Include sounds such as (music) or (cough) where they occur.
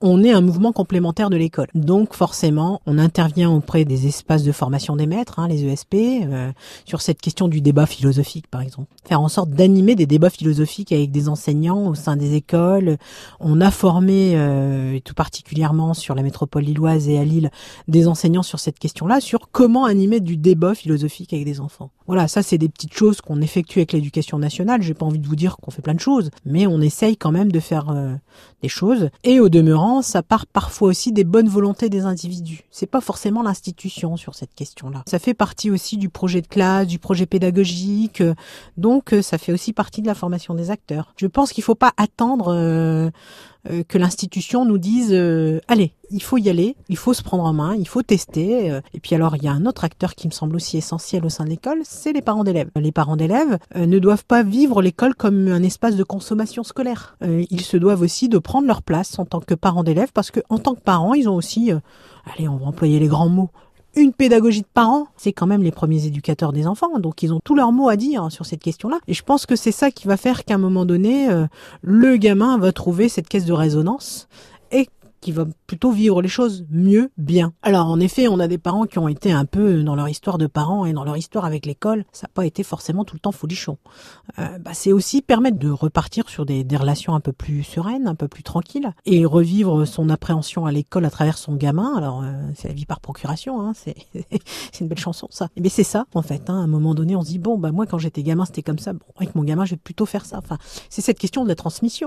on est un mouvement complémentaire de l'école. Donc forcément, on intervient auprès des espaces de formation des maîtres, hein, les ESP, euh, sur cette question du débat philosophique, par exemple. Faire en sorte d'animer des débats philosophiques avec des enseignants au sein des écoles. On a formé, euh, tout particulièrement sur la métropole lilloise et à Lille, des enseignants sur cette question-là, sur comment animer du débat philosophique avec des enfants. Voilà, ça c'est des petites choses qu'on effectue avec l'éducation nationale. J'ai pas envie de vous dire qu'on fait plein de choses, mais on essaye quand même de faire euh, des choses. Et au demeurant, ça part parfois aussi des bonnes volontés des individus. C'est pas forcément l'institution sur cette question-là. Ça fait partie aussi du projet de classe, du projet pédagogique. Donc ça fait aussi partie de la formation des acteurs. Je pense qu'il faut pas attendre euh, euh, que l'institution nous dise euh, allez, il faut y aller, il faut se prendre en main, il faut tester. Euh. Et puis alors, il y a un autre acteur qui me semble aussi essentiel au sein de l'école, c'est les parents d'élèves. Les parents d'élèves ne doivent pas vivre l'école comme un espace de consommation scolaire. ils se doivent aussi de prendre leur place en tant que parents d'élèves parce que en tant que parents, ils ont aussi, allez, on va employer les grands mots, une pédagogie de parents, c'est quand même les premiers éducateurs des enfants, donc ils ont tous leurs mots à dire sur cette question-là. Et je pense que c'est ça qui va faire qu'à un moment donné, euh, le gamin va trouver cette caisse de résonance qui va plutôt vivre les choses mieux, bien. Alors en effet, on a des parents qui ont été un peu dans leur histoire de parents et dans leur histoire avec l'école, ça n'a pas été forcément tout le temps folichon. Euh, bah, c'est aussi permettre de repartir sur des, des, relations un peu plus sereines, un peu plus tranquilles, et revivre son appréhension à l'école à travers son gamin. Alors euh, c'est la vie par procuration, hein, c'est (laughs) une belle chanson ça. Mais c'est ça en fait. Hein, à un moment donné, on se dit bon bah moi quand j'étais gamin c'était comme ça. Bon avec mon gamin je vais plutôt faire ça. Enfin c'est cette question de la transmission.